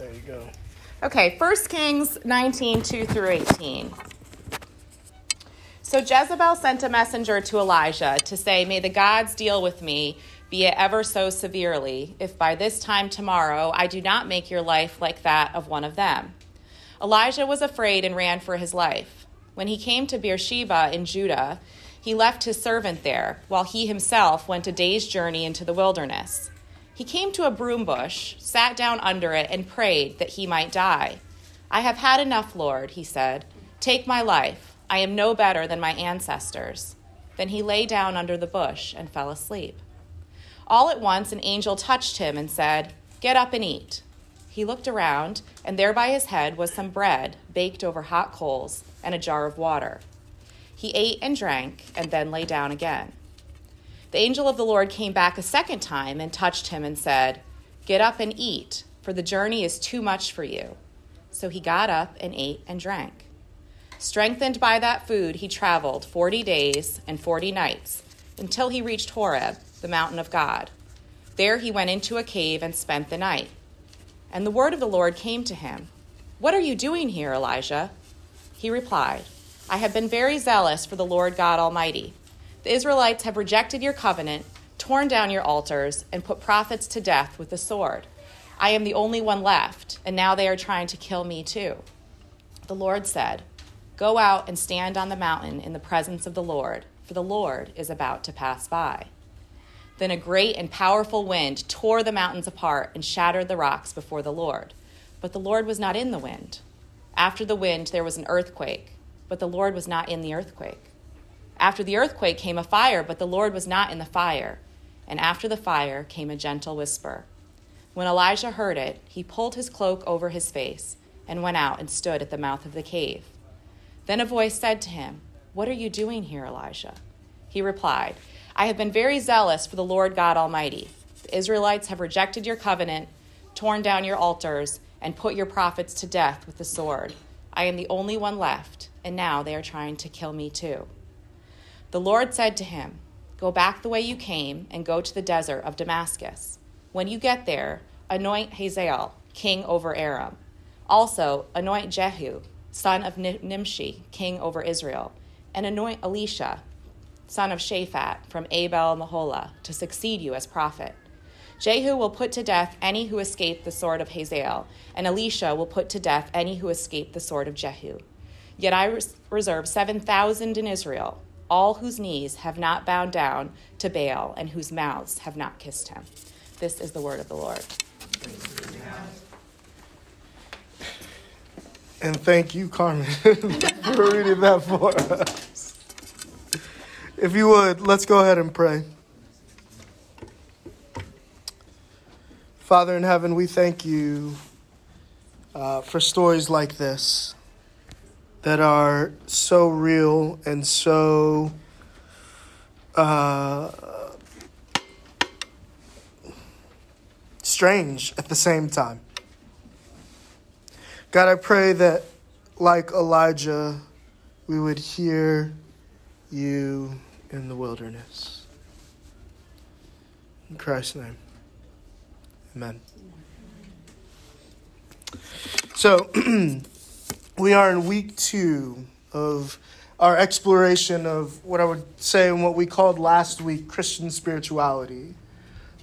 There you go. Okay, 1 Kings 19, 2 through 18. So Jezebel sent a messenger to Elijah to say, May the gods deal with me, be it ever so severely, if by this time tomorrow I do not make your life like that of one of them. Elijah was afraid and ran for his life. When he came to Beersheba in Judah, he left his servant there, while he himself went a day's journey into the wilderness. He came to a broom bush, sat down under it, and prayed that he might die. I have had enough, Lord, he said. Take my life. I am no better than my ancestors. Then he lay down under the bush and fell asleep. All at once, an angel touched him and said, Get up and eat. He looked around, and there by his head was some bread baked over hot coals and a jar of water. He ate and drank, and then lay down again. The angel of the Lord came back a second time and touched him and said, Get up and eat, for the journey is too much for you. So he got up and ate and drank. Strengthened by that food, he traveled 40 days and 40 nights until he reached Horeb, the mountain of God. There he went into a cave and spent the night. And the word of the Lord came to him What are you doing here, Elijah? He replied, I have been very zealous for the Lord God Almighty. The Israelites have rejected your covenant, torn down your altars, and put prophets to death with the sword. I am the only one left, and now they are trying to kill me too. The Lord said, Go out and stand on the mountain in the presence of the Lord, for the Lord is about to pass by. Then a great and powerful wind tore the mountains apart and shattered the rocks before the Lord. But the Lord was not in the wind. After the wind, there was an earthquake, but the Lord was not in the earthquake. After the earthquake came a fire, but the Lord was not in the fire. And after the fire came a gentle whisper. When Elijah heard it, he pulled his cloak over his face and went out and stood at the mouth of the cave. Then a voice said to him, What are you doing here, Elijah? He replied, I have been very zealous for the Lord God Almighty. The Israelites have rejected your covenant, torn down your altars, and put your prophets to death with the sword. I am the only one left, and now they are trying to kill me too. The Lord said to him, Go back the way you came and go to the desert of Damascus. When you get there, anoint Hazael king over Aram. Also, anoint Jehu son of Nimshi, king over Israel, and anoint Elisha, son of Shaphat, from Abel Meholah, to succeed you as prophet. Jehu will put to death any who escape the sword of Hazael, and Elisha will put to death any who escape the sword of Jehu. Yet I res- reserve 7,000 in Israel, all whose knees have not bowed down to Baal and whose mouths have not kissed him. This is the word of the Lord. And thank you, Carmen, for reading that for us. If you would, let's go ahead and pray. Father in heaven, we thank you uh, for stories like this that are so real and so uh, strange at the same time. God, I pray that, like Elijah, we would hear you in the wilderness. In Christ's name, amen. So, we are in week two of our exploration of what I would say and what we called last week Christian spirituality.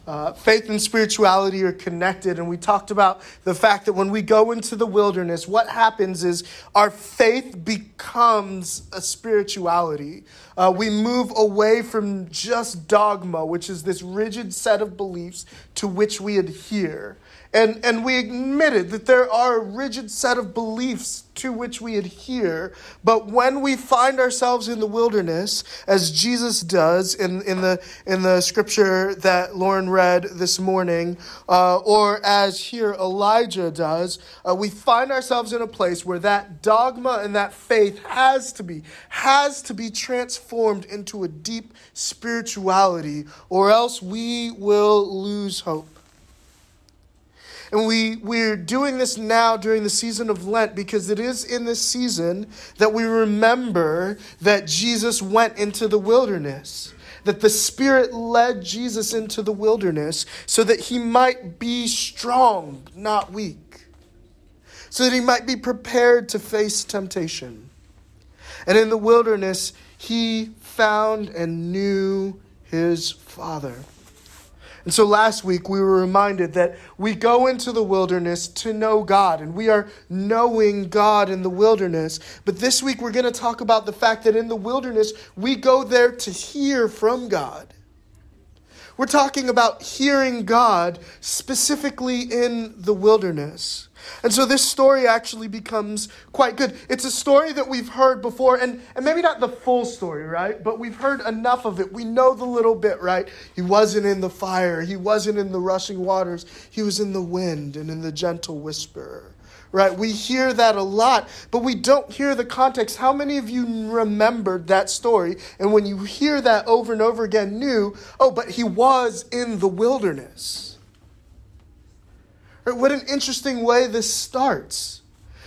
Uh, faith and spirituality are connected, and we talked about the fact that when we go into the wilderness, what happens is our faith becomes a spirituality. Uh, we move away from just dogma, which is this rigid set of beliefs to which we adhere. And, and we admitted that there are a rigid set of beliefs to which we adhere. But when we find ourselves in the wilderness, as Jesus does in, in, the, in the scripture that Lauren read this morning, uh, or as here Elijah does, uh, we find ourselves in a place where that dogma and that faith has to be, has to be transformed into a deep spirituality, or else we will lose hope. And we, we're doing this now during the season of Lent because it is in this season that we remember that Jesus went into the wilderness, that the Spirit led Jesus into the wilderness so that he might be strong, not weak. so that he might be prepared to face temptation. And in the wilderness, he found and knew his Father. And so last week we were reminded that we go into the wilderness to know God, and we are knowing God in the wilderness. But this week we're going to talk about the fact that in the wilderness we go there to hear from God. We're talking about hearing God specifically in the wilderness. And so this story actually becomes quite good. It's a story that we've heard before, and, and maybe not the full story, right? But we've heard enough of it. We know the little bit, right? He wasn't in the fire, he wasn't in the rushing waters, he was in the wind and in the gentle whisper right? We hear that a lot, but we don't hear the context. How many of you remembered that story? And when you hear that over and over again, knew, oh, but he was in the wilderness. What an interesting way this starts.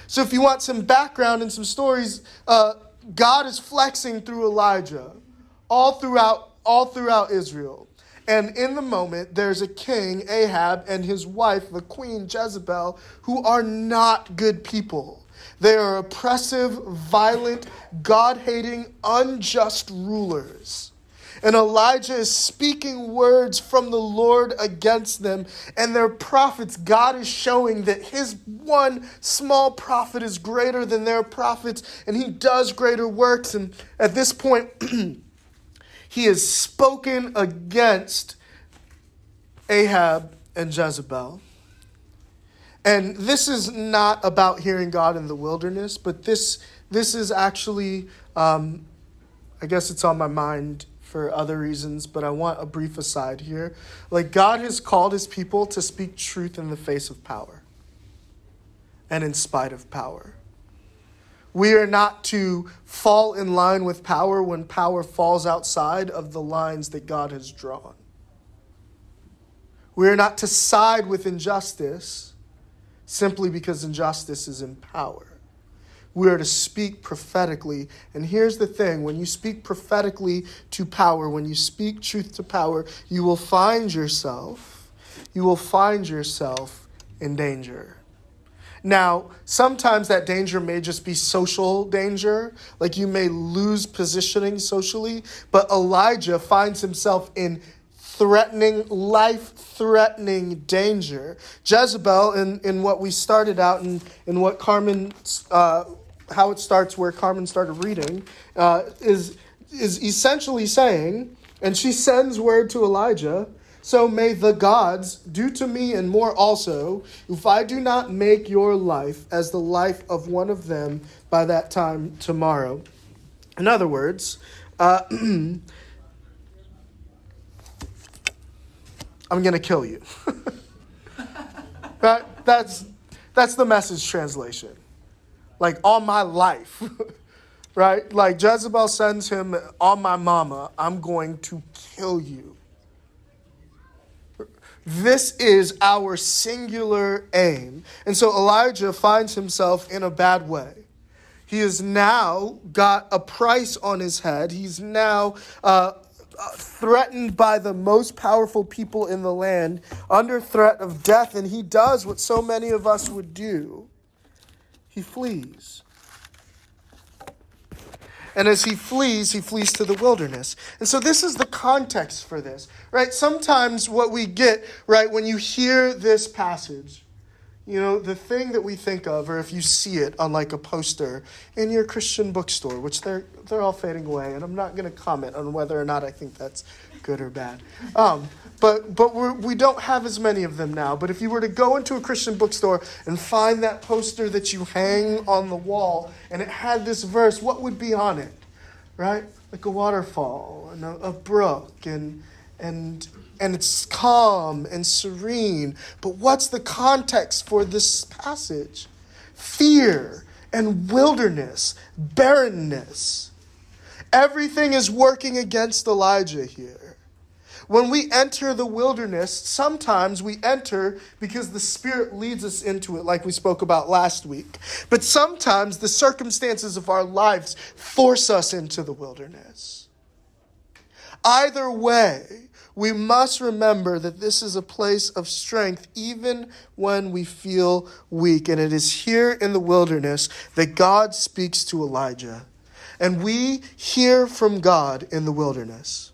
So, if you want some background and some stories, uh, God is flexing through Elijah all throughout all throughout Israel. And in the moment, there's a king, Ahab, and his wife, the queen Jezebel, who are not good people. They are oppressive, violent, God hating, unjust rulers. And Elijah is speaking words from the Lord against them and their prophets. God is showing that his one small prophet is greater than their prophets and he does greater works. And at this point, he has spoken against Ahab and Jezebel. And this is not about hearing God in the wilderness, but this, this is actually, um, I guess it's on my mind for other reasons, but I want a brief aside here. Like, God has called his people to speak truth in the face of power and in spite of power. We are not to fall in line with power when power falls outside of the lines that God has drawn. We are not to side with injustice simply because injustice is in power. We are to speak prophetically. And here's the thing when you speak prophetically to power, when you speak truth to power, you will find yourself, you will find yourself in danger. Now, sometimes that danger may just be social danger, like you may lose positioning socially, but Elijah finds himself in threatening, life threatening danger. Jezebel, in, in what we started out in, in what Carmen, uh, how it starts where Carmen started reading, uh, is, is essentially saying, and she sends word to Elijah so may the gods do to me and more also, if I do not make your life as the life of one of them by that time tomorrow. In other words, uh, I'm going to kill you. that, that's, that's the message translation. Like, all my life. right? Like, Jezebel sends him, on my mama, I'm going to kill you. This is our singular aim. And so Elijah finds himself in a bad way. He has now got a price on his head. He's now uh, threatened by the most powerful people in the land, under threat of death, and he does what so many of us would do he flees. And as he flees, he flees to the wilderness. And so this is the context for this, right? Sometimes what we get, right, when you hear this passage, you know, the thing that we think of, or if you see it on like a poster in your Christian bookstore, which they're they're all fading away, and I'm not going to comment on whether or not I think that's good or bad. Um, but but we're, we don't have as many of them now. But if you were to go into a Christian bookstore and find that poster that you hang on the wall, and it had this verse, what would be on it? Right, like a waterfall and a, a brook and and and it's calm and serene. But what's the context for this passage? Fear and wilderness, barrenness. Everything is working against Elijah here. When we enter the wilderness, sometimes we enter because the Spirit leads us into it, like we spoke about last week. But sometimes the circumstances of our lives force us into the wilderness. Either way, we must remember that this is a place of strength even when we feel weak. And it is here in the wilderness that God speaks to Elijah. And we hear from God in the wilderness.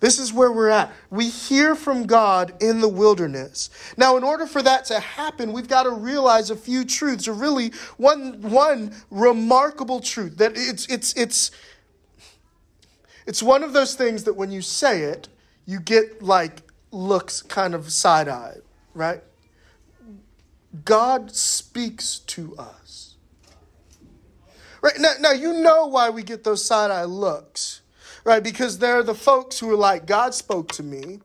This is where we're at. We hear from God in the wilderness. Now, in order for that to happen, we've got to realize a few truths, or really one, one remarkable truth that it's, it's, it's, it's one of those things that when you say it, you get like looks kind of side eyed, right? God speaks to us. Right now, now, you know why we get those side eye looks right? Because there are the folks who are like, God spoke to me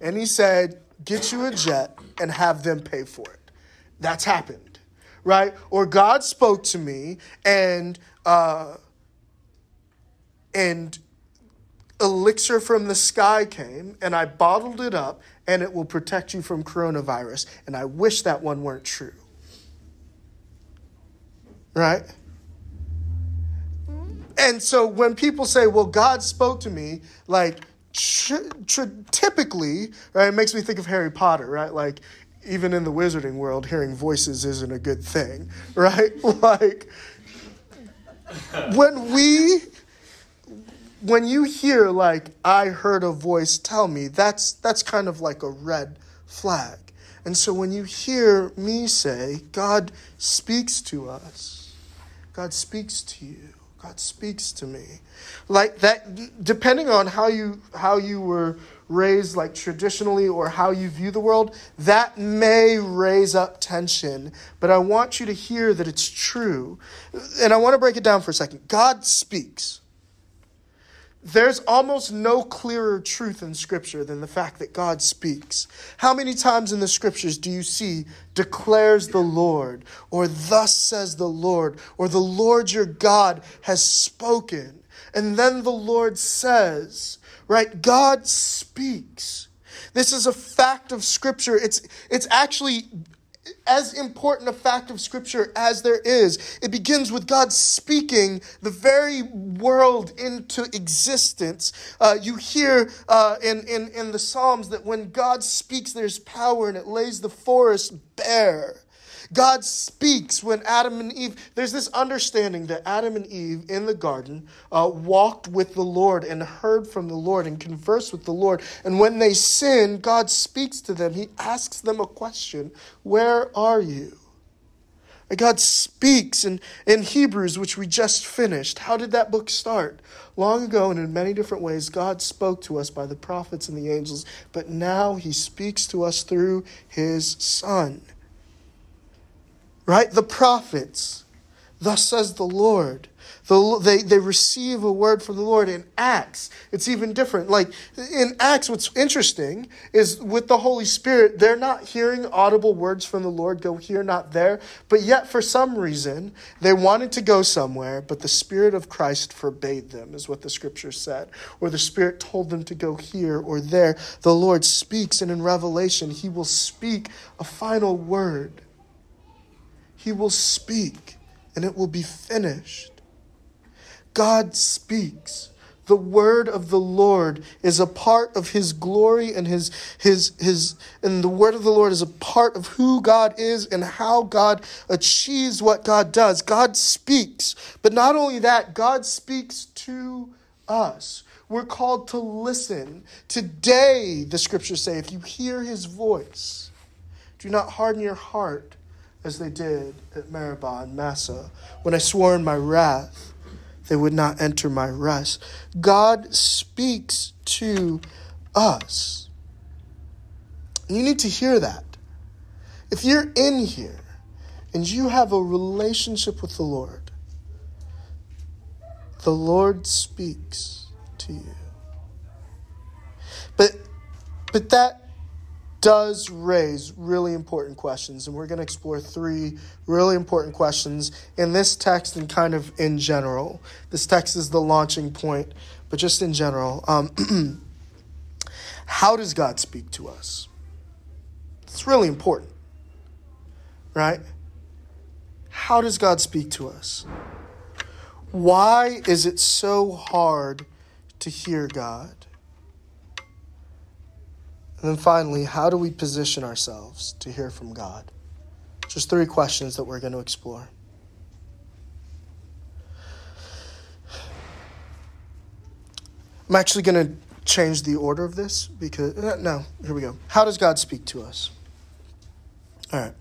and he said, get you a jet and have them pay for it. That's happened, right? Or God spoke to me and, uh, and elixir from the sky came and I bottled it up and it will protect you from coronavirus. And I wish that one weren't true. Right? And so when people say, well, God spoke to me, like typically, right, it makes me think of Harry Potter, right? Like, even in the wizarding world, hearing voices isn't a good thing, right? like, when we, when you hear, like, I heard a voice tell me, that's, that's kind of like a red flag. And so when you hear me say, God speaks to us, God speaks to you God speaks to me. Like that depending on how you how you were raised like traditionally or how you view the world, that may raise up tension, but I want you to hear that it's true. And I want to break it down for a second. God speaks. There's almost no clearer truth in Scripture than the fact that God speaks. How many times in the Scriptures do you see declares the Lord, or thus says the Lord, or the Lord your God has spoken? And then the Lord says, right? God speaks. This is a fact of Scripture. It's, it's actually as important a fact of Scripture as there is. It begins with God speaking the very world into existence. Uh, you hear uh, in, in, in the Psalms that when God speaks, there's power and it lays the forest bare. God speaks when Adam and Eve, there's this understanding that Adam and Eve in the garden uh, walked with the Lord and heard from the Lord and conversed with the Lord. And when they sin, God speaks to them. He asks them a question Where are you? God speaks in, in Hebrews, which we just finished. How did that book start? Long ago, and in many different ways, God spoke to us by the prophets and the angels, but now He speaks to us through His Son right? The prophets, thus says the Lord. The, they, they receive a word from the Lord in Acts. It's even different. Like in Acts, what's interesting is with the Holy Spirit, they're not hearing audible words from the Lord, go here, not there. But yet, for some reason, they wanted to go somewhere, but the Spirit of Christ forbade them, is what the scripture said. Or the Spirit told them to go here or there. The Lord speaks, and in Revelation, He will speak a final word. He will speak and it will be finished. God speaks. The word of the Lord is a part of his glory and his his his and the word of the Lord is a part of who God is and how God achieves what God does. God speaks. But not only that, God speaks to us. We're called to listen. Today, the scriptures say, if you hear his voice, do not harden your heart as they did at Meribah and Massah, when I swore in my wrath they would not enter my rest. God speaks to us. You need to hear that. If you're in here and you have a relationship with the Lord, the Lord speaks to you. But but that does raise really important questions, and we're going to explore three really important questions in this text and kind of in general. This text is the launching point, but just in general. Um, how does God speak to us? It's really important, right? How does God speak to us? Why is it so hard to hear God? And then finally, how do we position ourselves to hear from God? Just three questions that we're going to explore. I'm actually going to change the order of this because, uh, no, here we go. How does God speak to us? All right.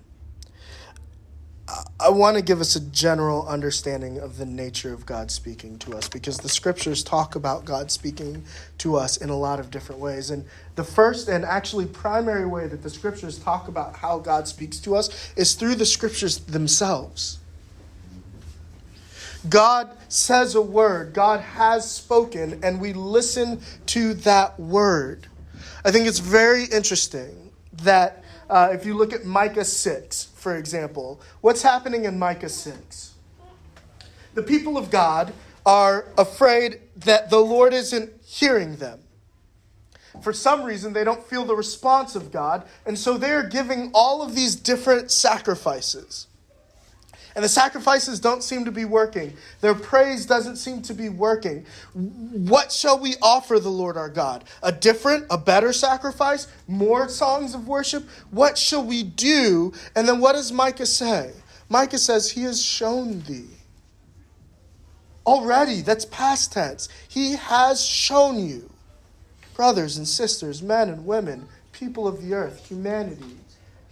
I want to give us a general understanding of the nature of God speaking to us because the scriptures talk about God speaking to us in a lot of different ways. And the first and actually primary way that the scriptures talk about how God speaks to us is through the scriptures themselves. God says a word, God has spoken, and we listen to that word. I think it's very interesting that uh, if you look at Micah 6, for example, what's happening in Micah 6? The people of God are afraid that the Lord isn't hearing them. For some reason, they don't feel the response of God, and so they're giving all of these different sacrifices. And the sacrifices don't seem to be working. Their praise doesn't seem to be working. What shall we offer the Lord our God? A different, a better sacrifice? More songs of worship? What shall we do? And then what does Micah say? Micah says, He has shown thee. Already, that's past tense. He has shown you. Brothers and sisters, men and women, people of the earth, humanity,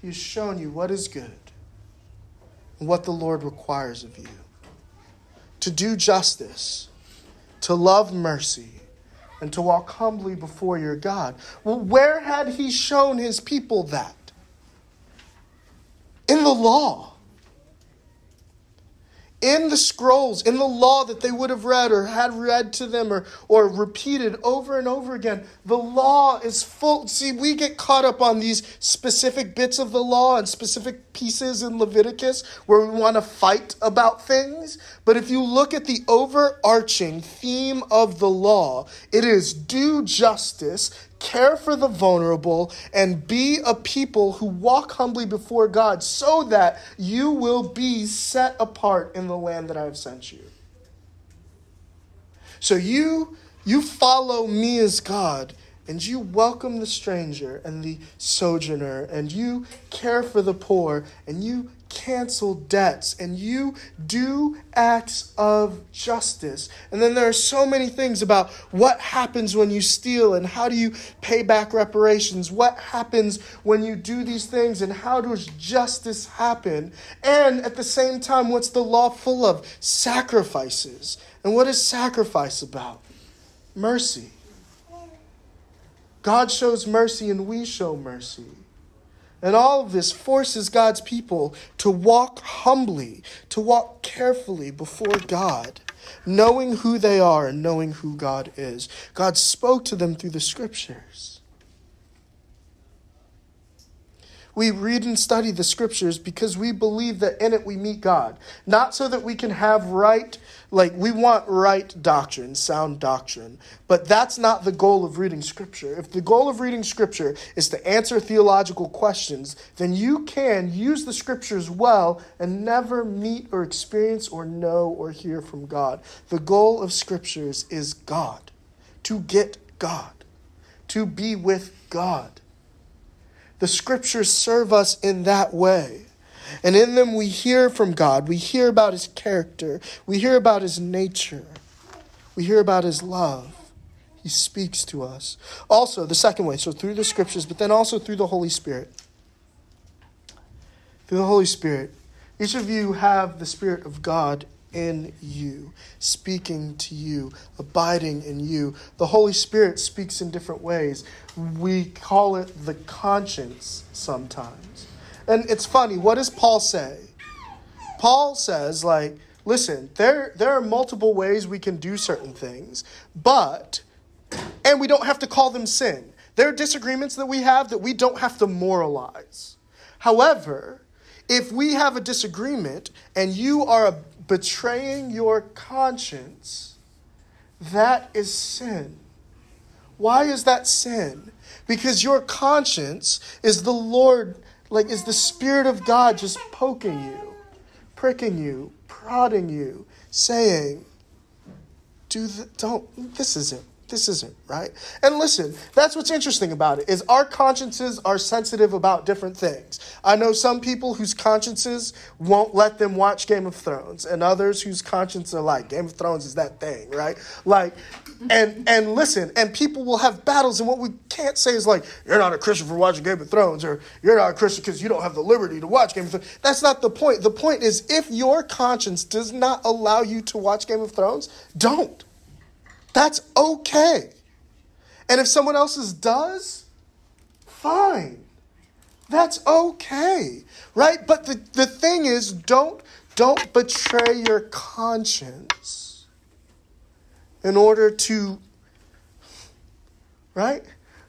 He has shown you what is good what the Lord requires of you to do justice, to love mercy, and to walk humbly before your God. Well, where had he shown his people that? In the law in the scrolls, in the law that they would have read or had read to them or, or repeated over and over again. The law is full. See, we get caught up on these specific bits of the law and specific pieces in Leviticus where we want to fight about things. But if you look at the overarching theme of the law, it is do justice, care for the vulnerable, and be a people who walk humbly before God so that you will be set apart in the land that I have sent you. So you you follow me as God and you welcome the stranger and the sojourner and you care for the poor and you cancel debts and you do acts of justice. And then there are so many things about what happens when you steal and how do you pay back reparations, what happens when you do these things and how does justice happen. And at the same time, what's the law full of? Sacrifices. And what is sacrifice about? Mercy. God shows mercy and we show mercy. And all of this forces God's people to walk humbly, to walk carefully before God, knowing who they are and knowing who God is. God spoke to them through the scriptures. We read and study the scriptures because we believe that in it we meet God. Not so that we can have right, like, we want right doctrine, sound doctrine, but that's not the goal of reading scripture. If the goal of reading scripture is to answer theological questions, then you can use the scriptures well and never meet or experience or know or hear from God. The goal of scriptures is God, to get God, to be with God. The scriptures serve us in that way. And in them we hear from God. We hear about his character. We hear about his nature. We hear about his love. He speaks to us. Also, the second way, so through the scriptures, but then also through the Holy Spirit. Through the Holy Spirit. Each of you have the Spirit of God in you, speaking to you, abiding in you. The Holy Spirit speaks in different ways. We call it the conscience sometimes. And it's funny, what does Paul say? Paul says, like, listen, there, there are multiple ways we can do certain things, but, and we don't have to call them sin. There are disagreements that we have that we don't have to moralize. However, if we have a disagreement and you are betraying your conscience, that is sin. Why is that sin? Because your conscience is the Lord, like, is the Spirit of God just poking you, pricking you, prodding you, saying, do the, don't, this isn't this isn't right. And listen, that's what's interesting about it is our consciences are sensitive about different things. I know some people whose consciences won't let them watch Game of Thrones, and others whose consciences are like Game of Thrones is that thing, right? Like, and and listen, and people will have battles, and what we can't say is like you're not a Christian for watching Game of Thrones, or you're not a Christian because you don't have the liberty to watch Game of Thrones. That's not the point. The point is if your conscience does not allow you to watch Game of Thrones, don't. That's okay. And if someone else's does, fine. That's okay. Right? But the, the thing is, don't don't betray your conscience in order to right?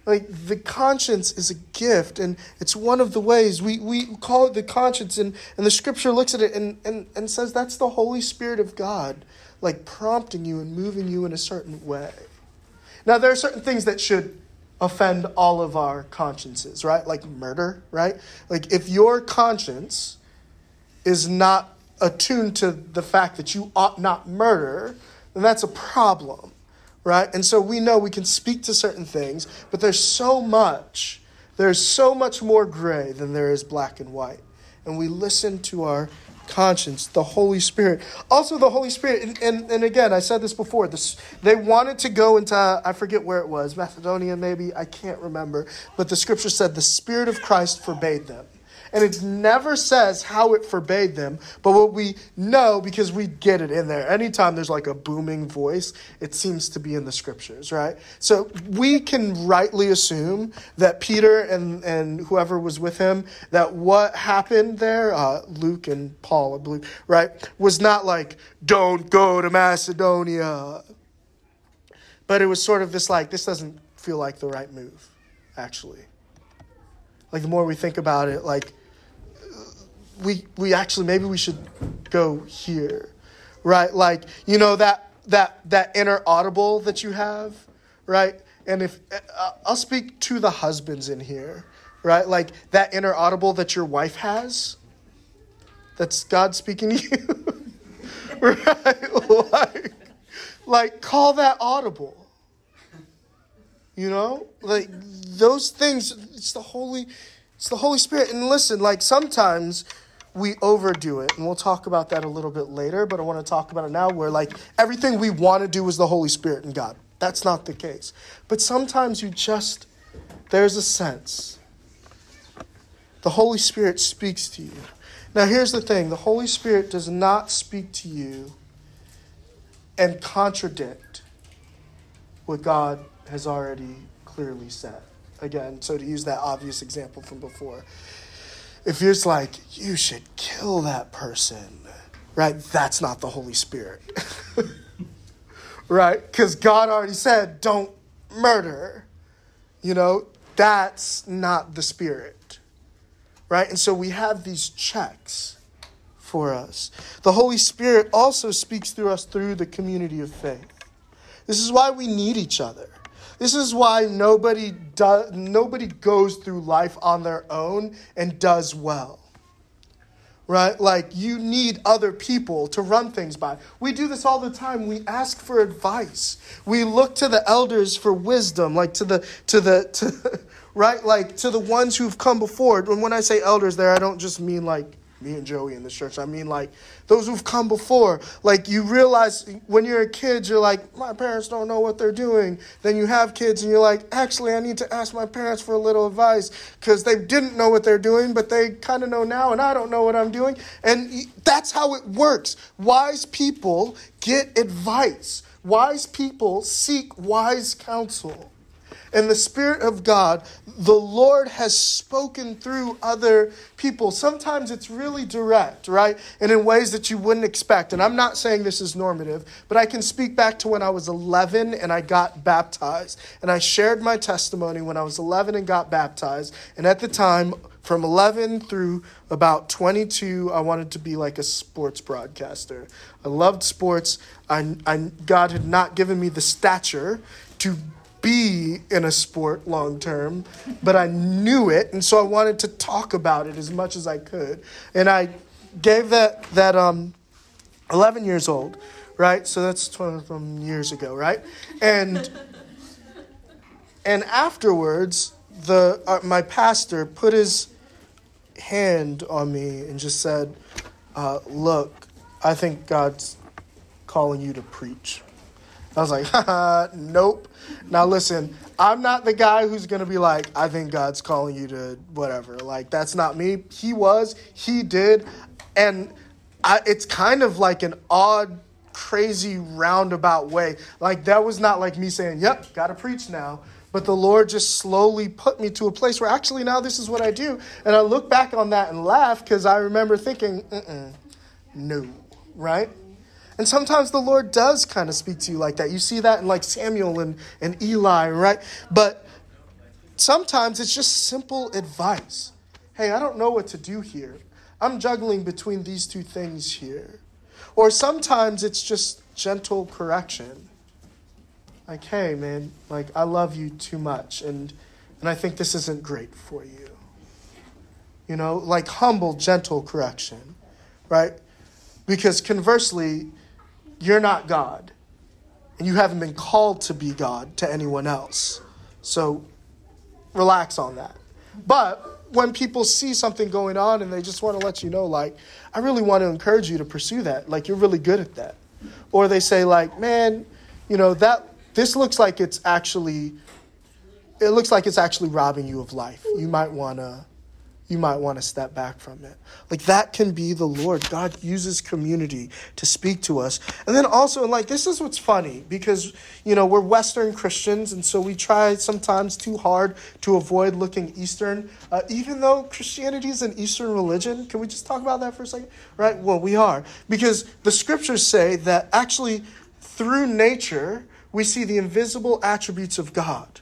Like the conscience is a gift, and it's one of the ways we, we call it the conscience, and, and the scripture looks at it and, and, and says that's the Holy Spirit of God like prompting you and moving you in a certain way. Now, there are certain things that should offend all of our consciences, right? Like murder, right? Like if your conscience is not attuned to the fact that you ought not murder, then that's a problem, right? And so we know we can speak to certain things, but there's so much, there's so much more gray than there is black and white. And we listen to our conscience, the Holy Spirit. Also, the Holy Spirit, and, and, and, again, I said this before, this, they wanted to go into, I forget where it was, Macedonia maybe, I can't remember, but the scripture said the Spirit of Christ forbade them. And it never says how it forbade them, but what we know, because we get it in there, anytime there's like a booming voice, it seems to be in the scriptures, right? So we can rightly assume that Peter and, and whoever was with him, that what happened there, uh, Luke and Paul, I believe, right, was not like, don't go to Macedonia. But it was sort of this like, this doesn't feel like the right move, actually. Like the more we think about it, like we we actually maybe we should go here right? Like you know that that that inner audible that you have right? And if uh, i'll speak to the husbands in here right? Like that inner audible that your wife has that's god speaking to you right? Like like call that audible. You know? Like those things it's the holy it's the holy spirit. And listen like sometimes we overdo it. And we'll talk about that a little bit later, but I want to talk about it now where like everything we want to do is the Holy Spirit and God. That's not the case. But sometimes you just, there's a sense. The Holy Spirit speaks to you. Now, here's the thing the Holy Spirit does not speak to you and contradict what God has already clearly said. Again, so to use that obvious example from before, if you're just like, you should kill that person, right? That's not the Holy Spirit. right? Because God already said, don't murder. You know, that's not the Spirit. Right? And so we have these checks for us. The Holy Spirit also speaks through us through the community of faith. This is why we need each other. This is why nobody does nobody goes through life on their own and does well. Right? Like you need other people to run things by. We do this all the time. We ask for advice. We look to the elders for wisdom, like to the to the to right? Like to the ones who've come before. And when I say elders there, I don't just mean like me and Joey in the church. I mean, like those who've come before. Like you realize when you're a kid, you're like, my parents don't know what they're doing. Then you have kids and you're like, actually, I need to ask my parents for a little advice because they didn't know what they're doing, but they kind of know now, and I don't know what I'm doing. And that's how it works. Wise people get advice. Wise people seek wise counsel and the Spirit of God, the Lord has spoken through other people. Sometimes it's really direct, right? And in ways that you wouldn't expect. And I'm not saying this is normative, but I can speak back to when I was 11 and I got baptized. And I shared my testimony when I was 11 and got baptized. And at the time, from 11 through about 22, I wanted to be like a sports broadcaster. I loved sports. I, I, God had not given me the stature to be in a sport long term, but I knew it, and so I wanted to talk about it as much as I could. And I gave that that um, 11 years old, right? So that's 20 years ago, right? And And afterwards, the uh, my pastor put his hand on me and just said, uh, "Look, I think God's calling you to preach." I was like, "Nope." Now listen, I'm not the guy who's gonna be like, "I think God's calling you to whatever." Like that's not me. He was, he did, and I, it's kind of like an odd crazy roundabout way. Like that was not like me saying, "Yep, got to preach now." But the Lord just slowly put me to a place where actually now this is what I do. And I look back on that and laugh because I remember thinking, Mm-mm, no, right? And sometimes the Lord does kind of speak to you like that. You see that in like Samuel and, and Eli, right? But sometimes it's just simple advice. Hey, I don't know what to do here. I'm juggling between these two things here. Or sometimes it's just gentle correction. Like, hey, man, like, I love you too much, and, and I think this isn't great for you. You know, like humble, gentle correction, right? Because conversely, you're not God, and you haven't been called to be God to anyone else. So relax on that. But when people see something going on and they just want to let you know, like, I really want to encourage you to pursue that. Like, you're really good at that. Or they say, like, man, you know, that this looks like it's actually it looks like it's actually robbing you of life. You might want to you might want to step back from it. Like that can be the Lord. God uses community to speak to us. And then also, and like this is what's funny because you know we're Western Christians, and so we try sometimes too hard to avoid looking Eastern. Uh, even though Christianity is an Eastern religion, can we just talk about that for a second? Right? Well, we are because the scriptures say that actually through nature we see the invisible attributes of God.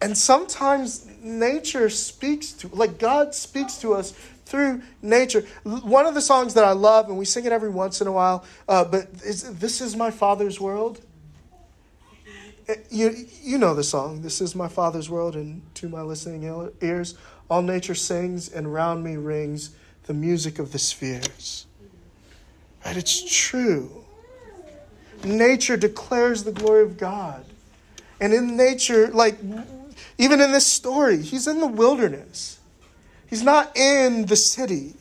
And sometimes nature speaks to, like God speaks to us through nature. One of the songs that I love, and we sing it every once in a while, uh, but is, This is My Father's World. Uh, you, you know the song, This is My Father's World, and to my listening ears, all nature sings, and round me rings the music of the spheres. Right? It's true. Nature declares the glory of God. And in nature, like, even in this story, he's in the wilderness. He's not in the city.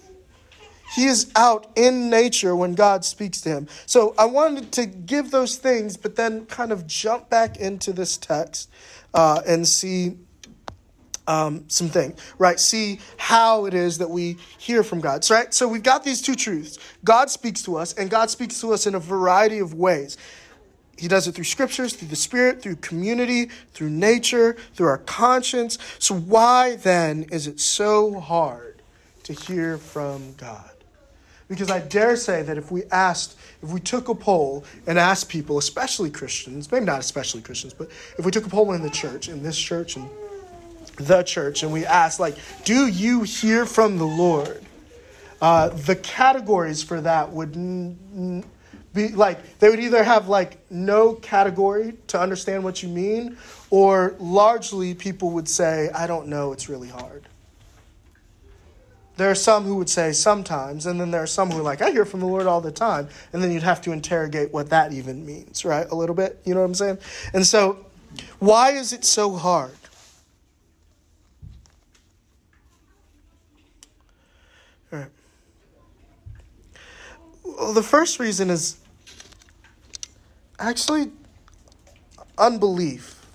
He is out in nature when God speaks to him. So I wanted to give those things, but then kind of jump back into this text uh, and see um, some things, right? See how it is that we hear from God, right? So we've got these two truths. God speaks to us, and God speaks to us in a variety of ways. He does it through scriptures, through the Spirit, through community, through nature, through our conscience. So why then is it so hard to hear from God? Because I dare say that if we asked, if we took a poll and asked people, especially Christians, maybe not especially Christians, but if we took a poll in the church, in this church and the church and we asked, like, do you hear from the Lord? Uh, the categories for that would n- n- be like, they would either have like no category to understand what you mean, or largely people would say, I don't know, it's really hard. There are some who would say sometimes, and then there are some who are like, I hear from the Lord all the time. And then you'd have to interrogate what that even means, right? A little bit. You know what I'm saying? And so, why is it so hard? All right. Well, the first reason is actually unbelief.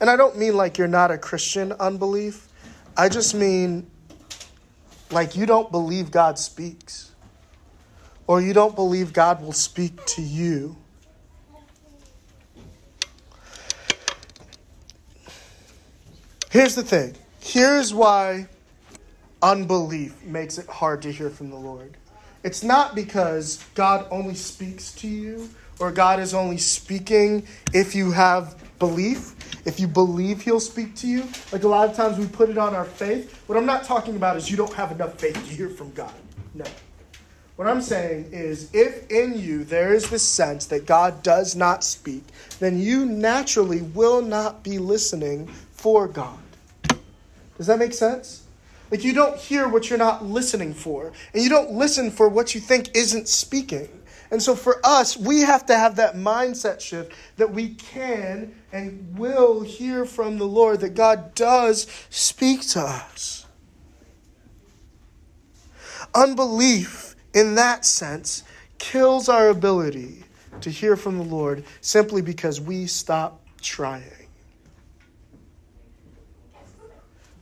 And I don't mean like you're not a Christian unbelief. I just mean like you don't believe God speaks, or you don't believe God will speak to you. Here's the thing. Here's why unbelief makes it hard to hear from the Lord. It's not because God only speaks to you or God is only speaking if you have belief, if you believe He'll speak to you. Like a lot of times we put it on our faith. What I'm not talking about is you don't have enough faith to hear from God. No. What I'm saying is, if in you there is this sense that God does not speak, then you naturally will not be listening for God. Does that make sense? Like you don't hear what you're not listening for, and you don't listen for what you think isn't speaking. And so for us, we have to have that mindset shift that we can and will hear from the Lord, that God does speak to us. Unbelief, in that sense, kills our ability to hear from the Lord simply because we stop trying.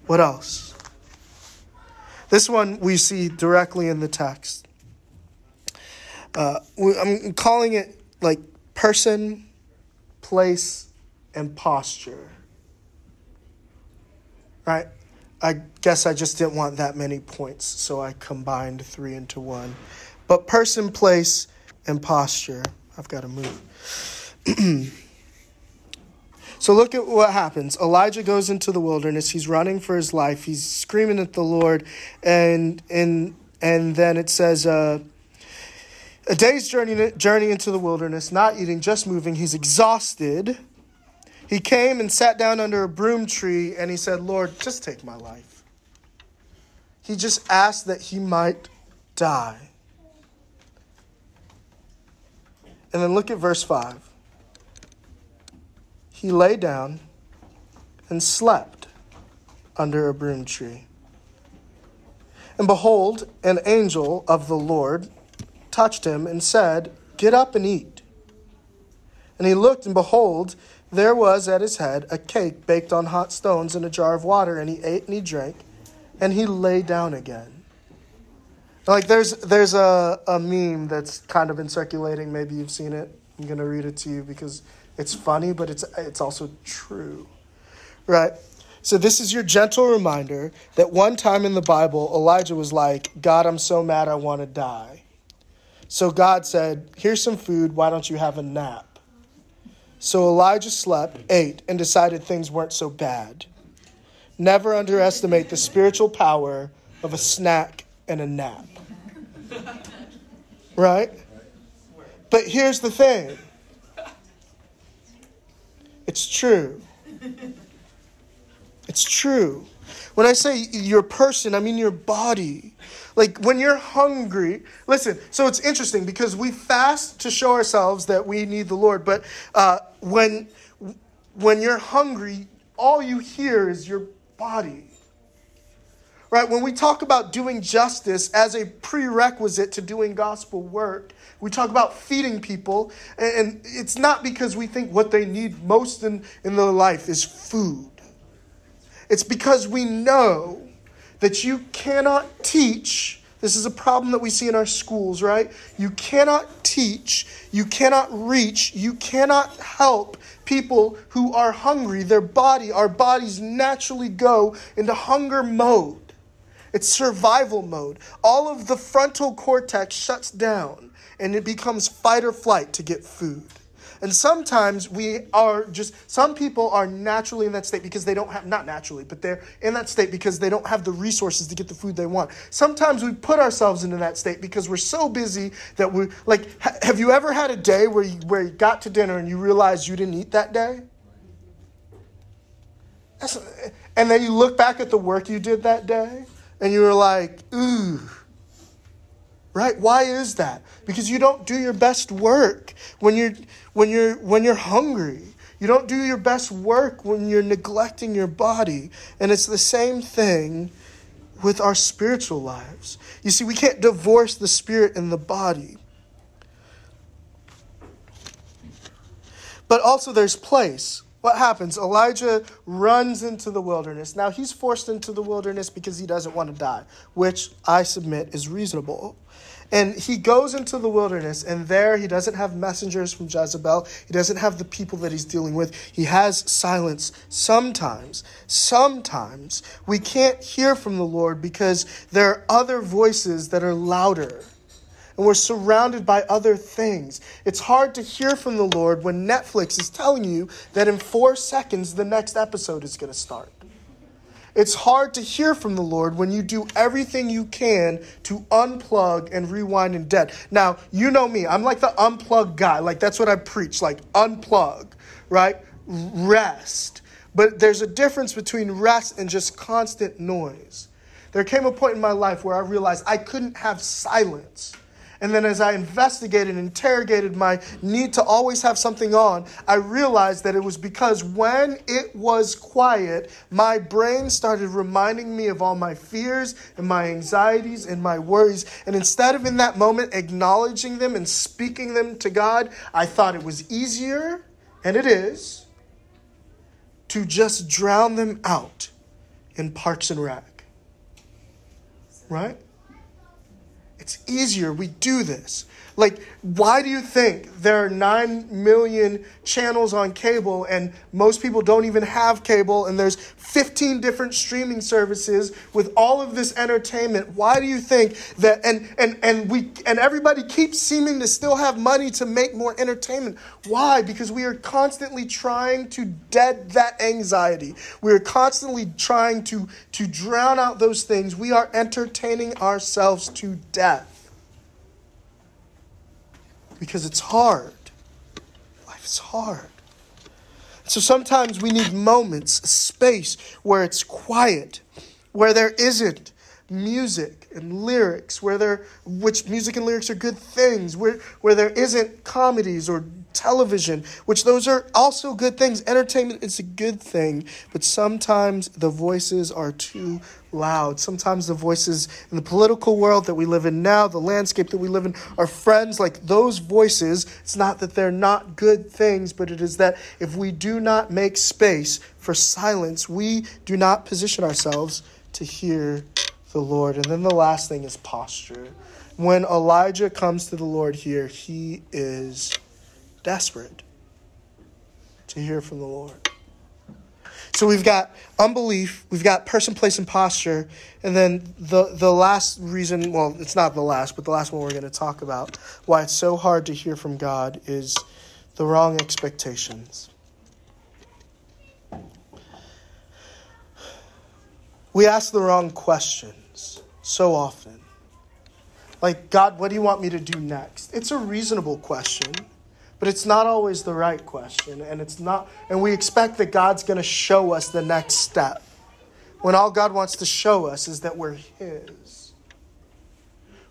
What else? This one we see directly in the text. Uh, I'm calling it like person, place, and posture. Right? I guess I just didn't want that many points, so I combined three into one. But person, place, and posture. I've got to move. so look at what happens. Elijah goes into the wilderness. He's running for his life. He's screaming at the Lord, and and and then it says. Uh, a day's journey, journey into the wilderness, not eating, just moving. He's exhausted. He came and sat down under a broom tree and he said, Lord, just take my life. He just asked that he might die. And then look at verse 5. He lay down and slept under a broom tree. And behold, an angel of the Lord touched him and said, Get up and eat. And he looked, and behold, there was at his head a cake baked on hot stones and a jar of water, and he ate and he drank, and he lay down again. Like there's there's a, a meme that's kind of been circulating. Maybe you've seen it. I'm gonna read it to you because it's funny, but it's it's also true. Right? So this is your gentle reminder that one time in the Bible, Elijah was like, God, I'm so mad I want to die. So God said, Here's some food. Why don't you have a nap? So Elijah slept, ate, and decided things weren't so bad. Never underestimate the spiritual power of a snack and a nap. Right? But here's the thing it's true. It's true. When I say your person, I mean your body. Like when you're hungry, listen, so it's interesting because we fast to show ourselves that we need the Lord, but uh, when, when you're hungry, all you hear is your body. Right? When we talk about doing justice as a prerequisite to doing gospel work, we talk about feeding people, and it's not because we think what they need most in, in their life is food. It's because we know that you cannot teach. This is a problem that we see in our schools, right? You cannot teach, you cannot reach, you cannot help people who are hungry. Their body, our bodies naturally go into hunger mode. It's survival mode. All of the frontal cortex shuts down and it becomes fight or flight to get food. And sometimes we are just, some people are naturally in that state because they don't have, not naturally, but they're in that state because they don't have the resources to get the food they want. Sometimes we put ourselves into that state because we're so busy that we're like, ha- have you ever had a day where you, where you got to dinner and you realized you didn't eat that day? That's, and then you look back at the work you did that day and you were like, ooh right why is that because you don't do your best work when you're when you're when you're hungry you don't do your best work when you're neglecting your body and it's the same thing with our spiritual lives you see we can't divorce the spirit and the body but also there's place what happens? Elijah runs into the wilderness. Now, he's forced into the wilderness because he doesn't want to die, which I submit is reasonable. And he goes into the wilderness, and there he doesn't have messengers from Jezebel. He doesn't have the people that he's dealing with. He has silence sometimes. Sometimes we can't hear from the Lord because there are other voices that are louder. And we're surrounded by other things. It's hard to hear from the Lord when Netflix is telling you that in four seconds the next episode is going to start. It's hard to hear from the Lord when you do everything you can to unplug and rewind in debt. Now, you know me, I'm like the unplug guy. Like, that's what I preach. Like, unplug, right? Rest. But there's a difference between rest and just constant noise. There came a point in my life where I realized I couldn't have silence. And then as I investigated and interrogated my need to always have something on, I realized that it was because when it was quiet, my brain started reminding me of all my fears and my anxieties and my worries. And instead of in that moment acknowledging them and speaking them to God, I thought it was easier, and it is, to just drown them out in Parks and Rec. Right? It's easier. We do this. Like, why do you think there are 9 million channels on cable and most people don't even have cable and there's 15 different streaming services with all of this entertainment? Why do you think that and and and we and everybody keeps seeming to still have money to make more entertainment? Why? Because we are constantly trying to dead that anxiety. We are constantly trying to to drown out those things. We are entertaining ourselves to death because it's hard. Life is hard. So sometimes we need moments, space where it's quiet, where there isn't music and lyrics, where there which music and lyrics are good things, where where there isn't comedies or television, which those are also good things. Entertainment is a good thing, but sometimes the voices are too loud. Sometimes the voices in the political world that we live in now, the landscape that we live in, are friends like those voices. It's not that they're not good things, but it is that if we do not make space for silence, we do not position ourselves to hear the Lord. And then the last thing is posture. When Elijah comes to the Lord here, he is desperate to hear from the Lord. So we've got unbelief, we've got person, place, and posture, and then the the last reason, well, it's not the last, but the last one we're going to talk about, why it's so hard to hear from God is the wrong expectations. We ask the wrong questions so often. Like, God, what do you want me to do next? It's a reasonable question. But it's not always the right question, and it's not and we expect that God's going to show us the next step. When all God wants to show us is that we're his.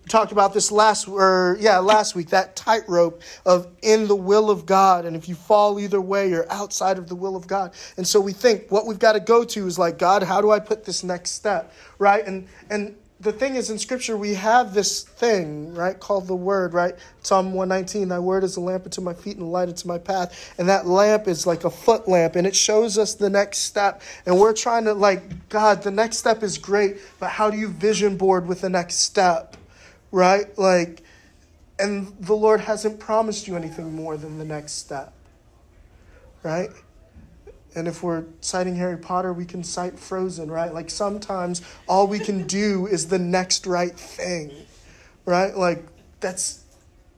We talked about this last or yeah, last week, that tightrope of in the will of God, and if you fall either way, you're outside of the will of God. And so we think what we've got to go to is like, God, how do I put this next step? Right? And and the thing is in scripture we have this thing right called the word right? Psalm 119 thy word is a lamp unto my feet and a light unto my path. And that lamp is like a foot lamp and it shows us the next step. And we're trying to like god the next step is great but how do you vision board with the next step right? Like and the lord hasn't promised you anything more than the next step right and if we're citing Harry Potter, we can cite Frozen, right? Like sometimes all we can do is the next right thing, right? Like that's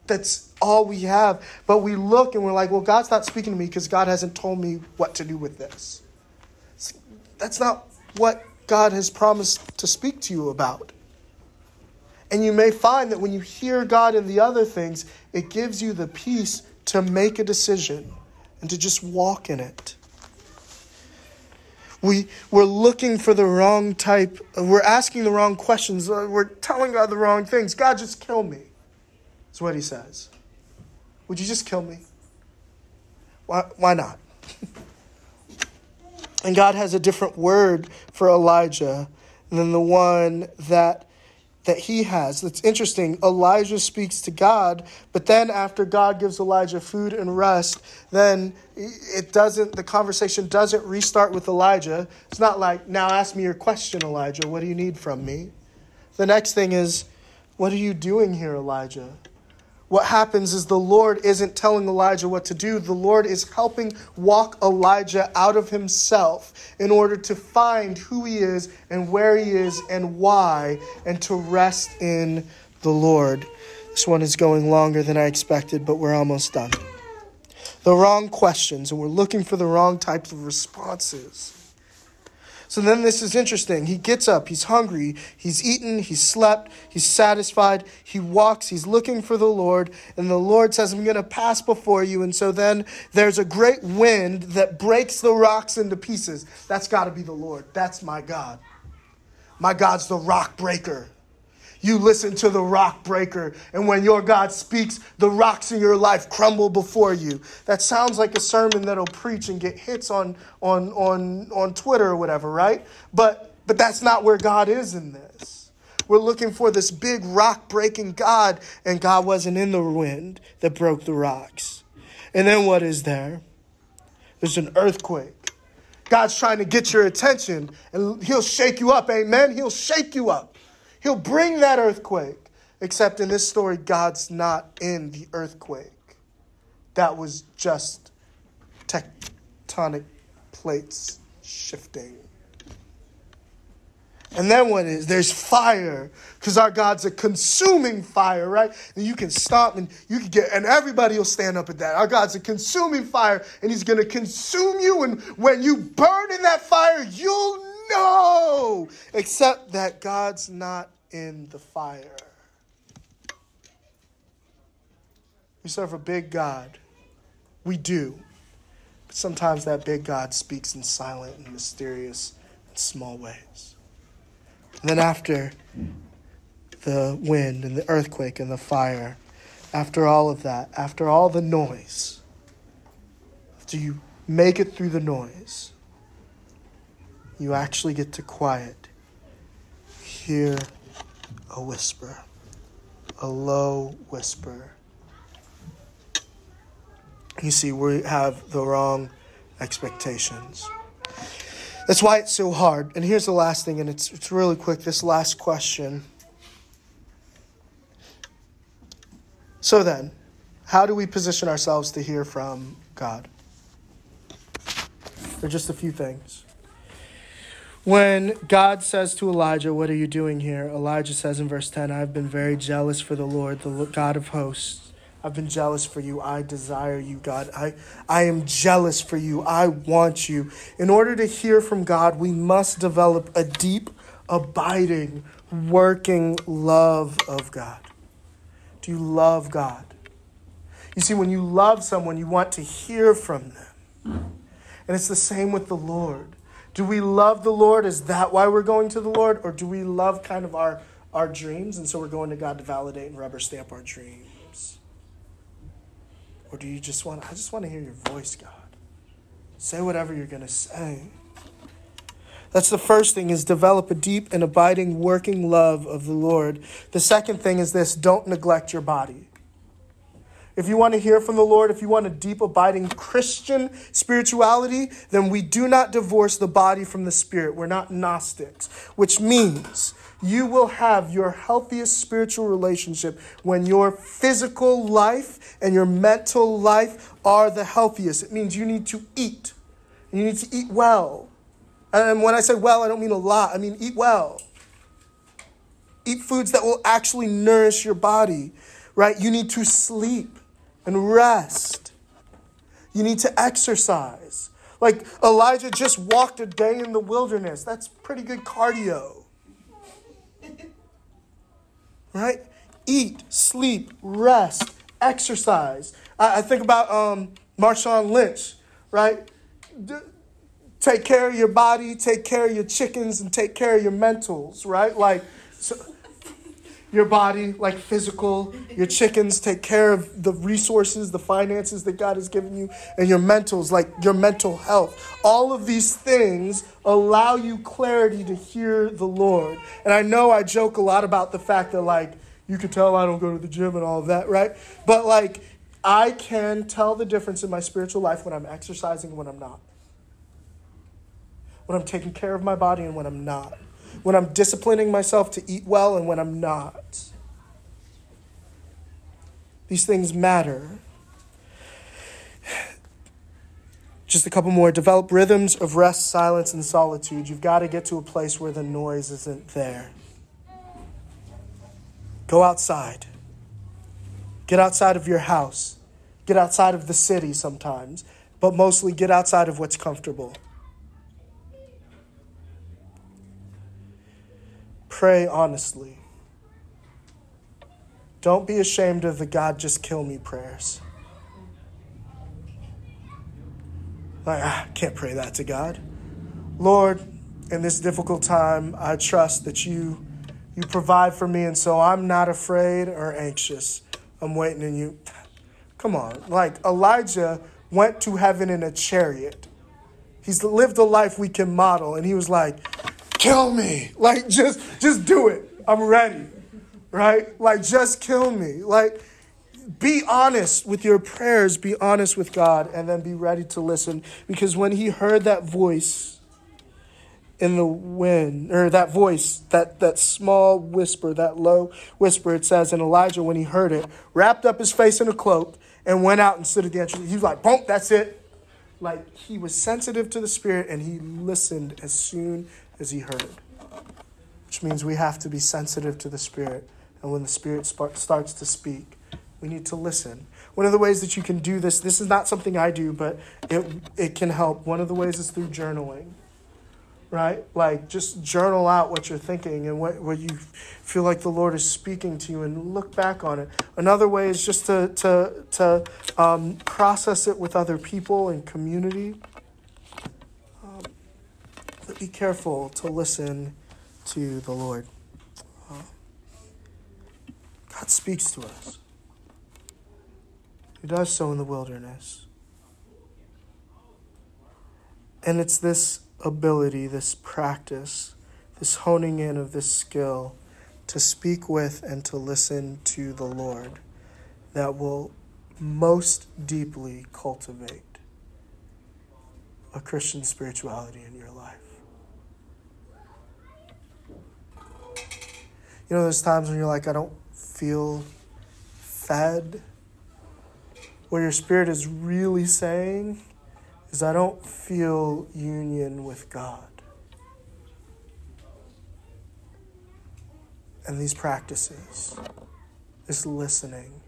that's all we have. But we look and we're like, well, God's not speaking to me because God hasn't told me what to do with this. That's not what God has promised to speak to you about. And you may find that when you hear God in the other things, it gives you the peace to make a decision and to just walk in it. We, we're looking for the wrong type, we're asking the wrong questions, uh, we're telling God the wrong things. God, just kill me. That's what he says. Would you just kill me? Why, why not? and God has a different word for Elijah than the one that that he has. That's interesting. Elijah speaks to God, but then after God gives Elijah food and rest, then it doesn't the conversation doesn't restart with Elijah. It's not like, "Now ask me your question, Elijah. What do you need from me?" The next thing is, "What are you doing here, Elijah?" What happens is the Lord isn't telling Elijah what to do. The Lord is helping walk Elijah out of himself in order to find who he is and where he is and why, and to rest in the Lord. This one is going longer than I expected, but we're almost done. The wrong questions, and we're looking for the wrong types of responses. So then this is interesting. He gets up, he's hungry, he's eaten, he's slept, he's satisfied, he walks, he's looking for the Lord, and the Lord says, I'm going to pass before you. And so then there's a great wind that breaks the rocks into pieces. That's got to be the Lord. That's my God. My God's the rock breaker. You listen to the rock breaker, and when your God speaks, the rocks in your life crumble before you. That sounds like a sermon that'll preach and get hits on, on, on, on Twitter or whatever, right? But, but that's not where God is in this. We're looking for this big rock breaking God, and God wasn't in the wind that broke the rocks. And then what is there? There's an earthquake. God's trying to get your attention, and He'll shake you up. Amen. He'll shake you up. He'll bring that earthquake. Except in this story, God's not in the earthquake. That was just tectonic plates shifting. And then what is? There's fire, because our God's a consuming fire, right? And you can stop and you can get, and everybody will stand up at that. Our God's a consuming fire, and He's going to consume you. And when you burn in that fire, you'll know. Except that God's not in the fire. We serve a big God. We do. But sometimes that big God speaks in silent and mysterious and small ways. And then after the wind and the earthquake and the fire, after all of that, after all the noise, after you make it through the noise, you actually get to quiet. Hear a whisper, a low whisper. You see, we have the wrong expectations. That's why it's so hard. And here's the last thing, and it's, it's really quick this last question. So then, how do we position ourselves to hear from God? There are just a few things. When God says to Elijah, What are you doing here? Elijah says in verse 10, I've been very jealous for the Lord, the God of hosts. I've been jealous for you. I desire you, God. I, I am jealous for you. I want you. In order to hear from God, we must develop a deep, abiding, working love of God. Do you love God? You see, when you love someone, you want to hear from them. And it's the same with the Lord. Do we love the Lord? Is that why we're going to the Lord? Or do we love kind of our, our dreams and so we're going to God to validate and rubber stamp our dreams? Or do you just want, I just want to hear your voice, God? Say whatever you're going to say. That's the first thing is develop a deep and abiding working love of the Lord. The second thing is this don't neglect your body. If you want to hear from the Lord, if you want a deep, abiding Christian spirituality, then we do not divorce the body from the spirit. We're not Gnostics, which means you will have your healthiest spiritual relationship when your physical life and your mental life are the healthiest. It means you need to eat. You need to eat well. And when I say well, I don't mean a lot, I mean eat well. Eat foods that will actually nourish your body, right? You need to sleep and rest. You need to exercise. Like Elijah just walked a day in the wilderness. That's pretty good cardio. Right? Eat, sleep, rest, exercise. I, I think about um, Marshawn Lynch, right? D- take care of your body, take care of your chickens, and take care of your mentals, right? Like, so, your body, like physical, your chickens, take care of the resources, the finances that God has given you, and your mentals, like your mental health. All of these things allow you clarity to hear the Lord. And I know I joke a lot about the fact that, like, you can tell I don't go to the gym and all of that, right? But, like, I can tell the difference in my spiritual life when I'm exercising and when I'm not. When I'm taking care of my body and when I'm not when I'm disciplining myself to eat well and when I'm not. These things matter. Just a couple more. Develop rhythms of rest, silence, and solitude. You've got to get to a place where the noise isn't there. Go outside. Get outside of your house. Get outside of the city sometimes, but mostly get outside of what's comfortable. Pray honestly. Don't be ashamed of the God just kill me prayers. Like, I can't pray that to God. Lord, in this difficult time, I trust that you You provide for me, and so I'm not afraid or anxious. I'm waiting in you. Come on. Like Elijah went to heaven in a chariot. He's lived a life we can model, and he was like, kill me. Like, just, just do it. I'm ready. Right? Like, just kill me. Like, be honest with your prayers, be honest with God, and then be ready to listen. Because when he heard that voice in the wind, or that voice, that, that small whisper, that low whisper, it says, and Elijah, when he heard it, wrapped up his face in a cloak and went out and stood at the entrance. He was like, boom, that's it. Like he was sensitive to the Spirit and he listened as soon as he heard. Which means we have to be sensitive to the Spirit. And when the Spirit starts to speak, we need to listen. One of the ways that you can do this, this is not something I do, but it, it can help. One of the ways is through journaling right? Like just journal out what you're thinking and what, what you feel like the Lord is speaking to you and look back on it. Another way is just to, to, to um, process it with other people and community. Be careful to listen to the Lord. Uh, God speaks to us. He does so in the wilderness. And it's this ability, this practice, this honing in of this skill to speak with and to listen to the Lord that will most deeply cultivate a Christian spirituality in your life. You know, there's times when you're like, I don't feel fed. What your spirit is really saying is I don't feel union with God. And these practices, this listening,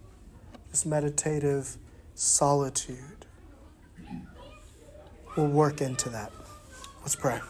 this meditative solitude will work into that. Let's pray.